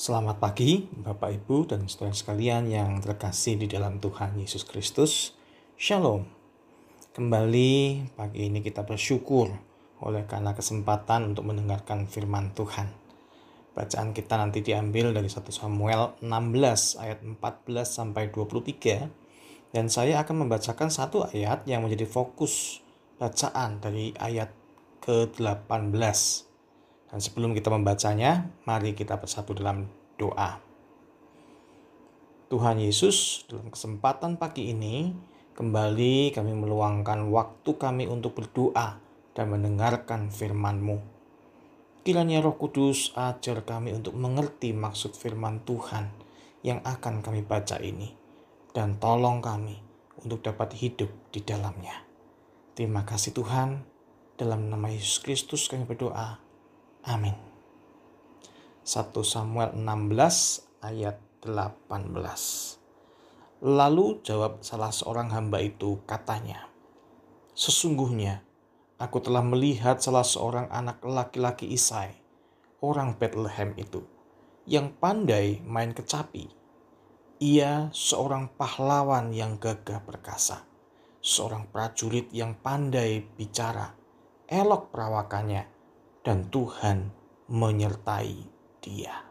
Selamat pagi, Bapak Ibu dan saudara sekalian yang terkasih di dalam Tuhan Yesus Kristus. Shalom. Kembali pagi ini kita bersyukur oleh karena kesempatan untuk mendengarkan firman Tuhan. Bacaan kita nanti diambil dari 1 Samuel 16 ayat 14 sampai 23 dan saya akan membacakan satu ayat yang menjadi fokus bacaan dari ayat ke-18 dan sebelum kita membacanya, mari kita bersatu dalam doa. Tuhan Yesus, dalam kesempatan pagi ini, kembali kami meluangkan waktu kami untuk berdoa dan mendengarkan firman-Mu. Kiranya Roh Kudus ajar kami untuk mengerti maksud firman Tuhan yang akan kami baca ini. Dan tolong kami untuk dapat hidup di dalamnya. Terima kasih Tuhan. Dalam nama Yesus Kristus kami berdoa. Amin. 1 Samuel 16 ayat 18. Lalu jawab salah seorang hamba itu katanya, Sesungguhnya aku telah melihat salah seorang anak laki-laki Isai, orang Bethlehem itu, yang pandai main kecapi. Ia seorang pahlawan yang gagah perkasa, seorang prajurit yang pandai bicara, elok perawakannya, dan Tuhan menyertai dia.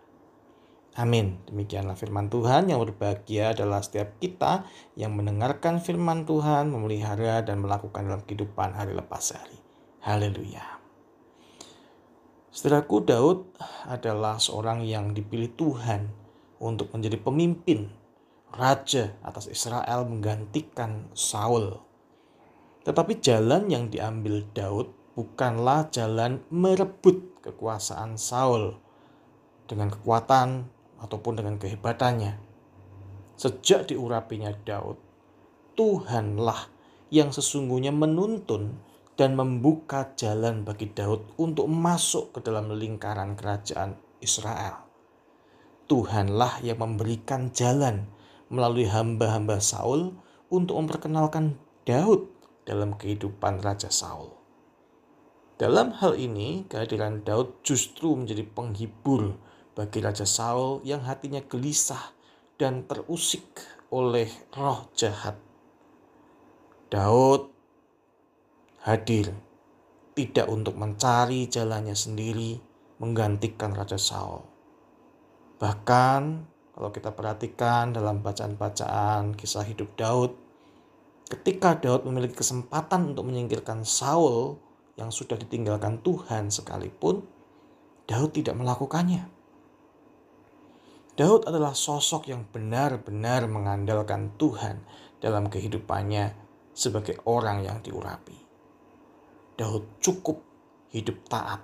Amin. Demikianlah firman Tuhan yang berbahagia adalah setiap kita yang mendengarkan firman Tuhan, memelihara dan melakukan dalam kehidupan hari lepas hari. Haleluya. Saudaraku Daud adalah seorang yang dipilih Tuhan untuk menjadi pemimpin raja atas Israel menggantikan Saul. Tetapi jalan yang diambil Daud bukanlah jalan merebut kekuasaan Saul dengan kekuatan ataupun dengan kehebatannya. Sejak diurapinya Daud, Tuhanlah yang sesungguhnya menuntun dan membuka jalan bagi Daud untuk masuk ke dalam lingkaran kerajaan Israel. Tuhanlah yang memberikan jalan melalui hamba-hamba Saul untuk memperkenalkan Daud dalam kehidupan Raja Saul. Dalam hal ini, kehadiran Daud justru menjadi penghibur bagi Raja Saul yang hatinya gelisah dan terusik oleh roh jahat. Daud hadir tidak untuk mencari jalannya sendiri menggantikan Raja Saul. Bahkan kalau kita perhatikan dalam bacaan-bacaan kisah hidup Daud, ketika Daud memiliki kesempatan untuk menyingkirkan Saul, yang sudah ditinggalkan Tuhan sekalipun, Daud tidak melakukannya. Daud adalah sosok yang benar-benar mengandalkan Tuhan dalam kehidupannya sebagai orang yang diurapi. Daud cukup hidup taat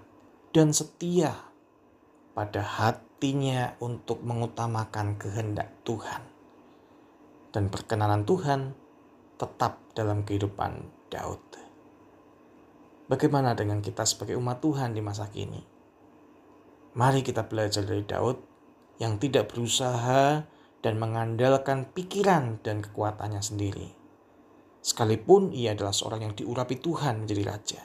dan setia pada hatinya untuk mengutamakan kehendak Tuhan. Dan perkenanan Tuhan tetap dalam kehidupan Daud. Bagaimana dengan kita sebagai umat Tuhan di masa kini? Mari kita belajar dari Daud yang tidak berusaha dan mengandalkan pikiran dan kekuatannya sendiri. Sekalipun ia adalah seorang yang diurapi Tuhan menjadi raja,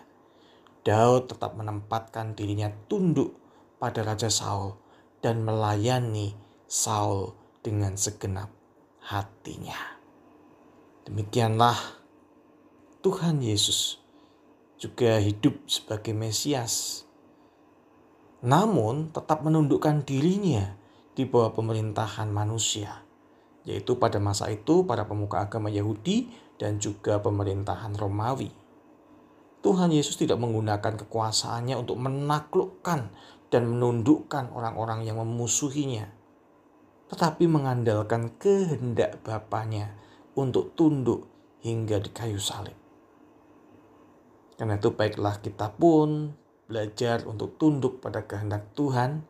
Daud tetap menempatkan dirinya tunduk pada Raja Saul dan melayani Saul dengan segenap hatinya. Demikianlah Tuhan Yesus juga hidup sebagai Mesias. Namun tetap menundukkan dirinya di bawah pemerintahan manusia, yaitu pada masa itu para pemuka agama Yahudi dan juga pemerintahan Romawi. Tuhan Yesus tidak menggunakan kekuasaannya untuk menaklukkan dan menundukkan orang-orang yang memusuhinya, tetapi mengandalkan kehendak Bapaknya untuk tunduk hingga di kayu salib. Karena itu baiklah kita pun belajar untuk tunduk pada kehendak Tuhan,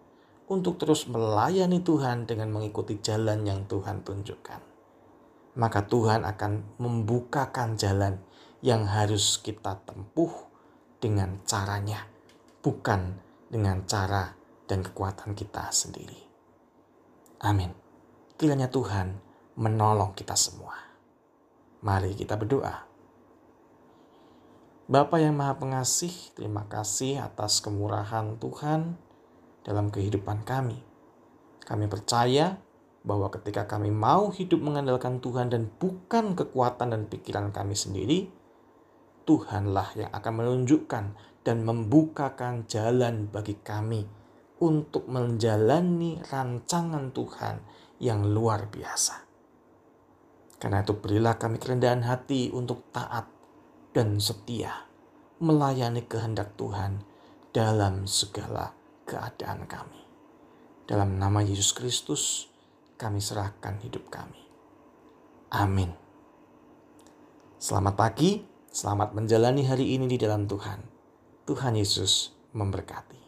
untuk terus melayani Tuhan dengan mengikuti jalan yang Tuhan tunjukkan. Maka Tuhan akan membukakan jalan yang harus kita tempuh dengan caranya, bukan dengan cara dan kekuatan kita sendiri. Amin. Kiranya Tuhan menolong kita semua. Mari kita berdoa. Bapa yang Maha Pengasih, terima kasih atas kemurahan Tuhan dalam kehidupan kami. Kami percaya bahwa ketika kami mau hidup mengandalkan Tuhan dan bukan kekuatan dan pikiran kami sendiri, Tuhanlah yang akan menunjukkan dan membukakan jalan bagi kami untuk menjalani rancangan Tuhan yang luar biasa. Karena itu berilah kami kerendahan hati untuk taat dan setia melayani kehendak Tuhan dalam segala keadaan kami. Dalam nama Yesus Kristus, kami serahkan hidup kami. Amin. Selamat pagi, selamat menjalani hari ini di dalam Tuhan. Tuhan Yesus memberkati.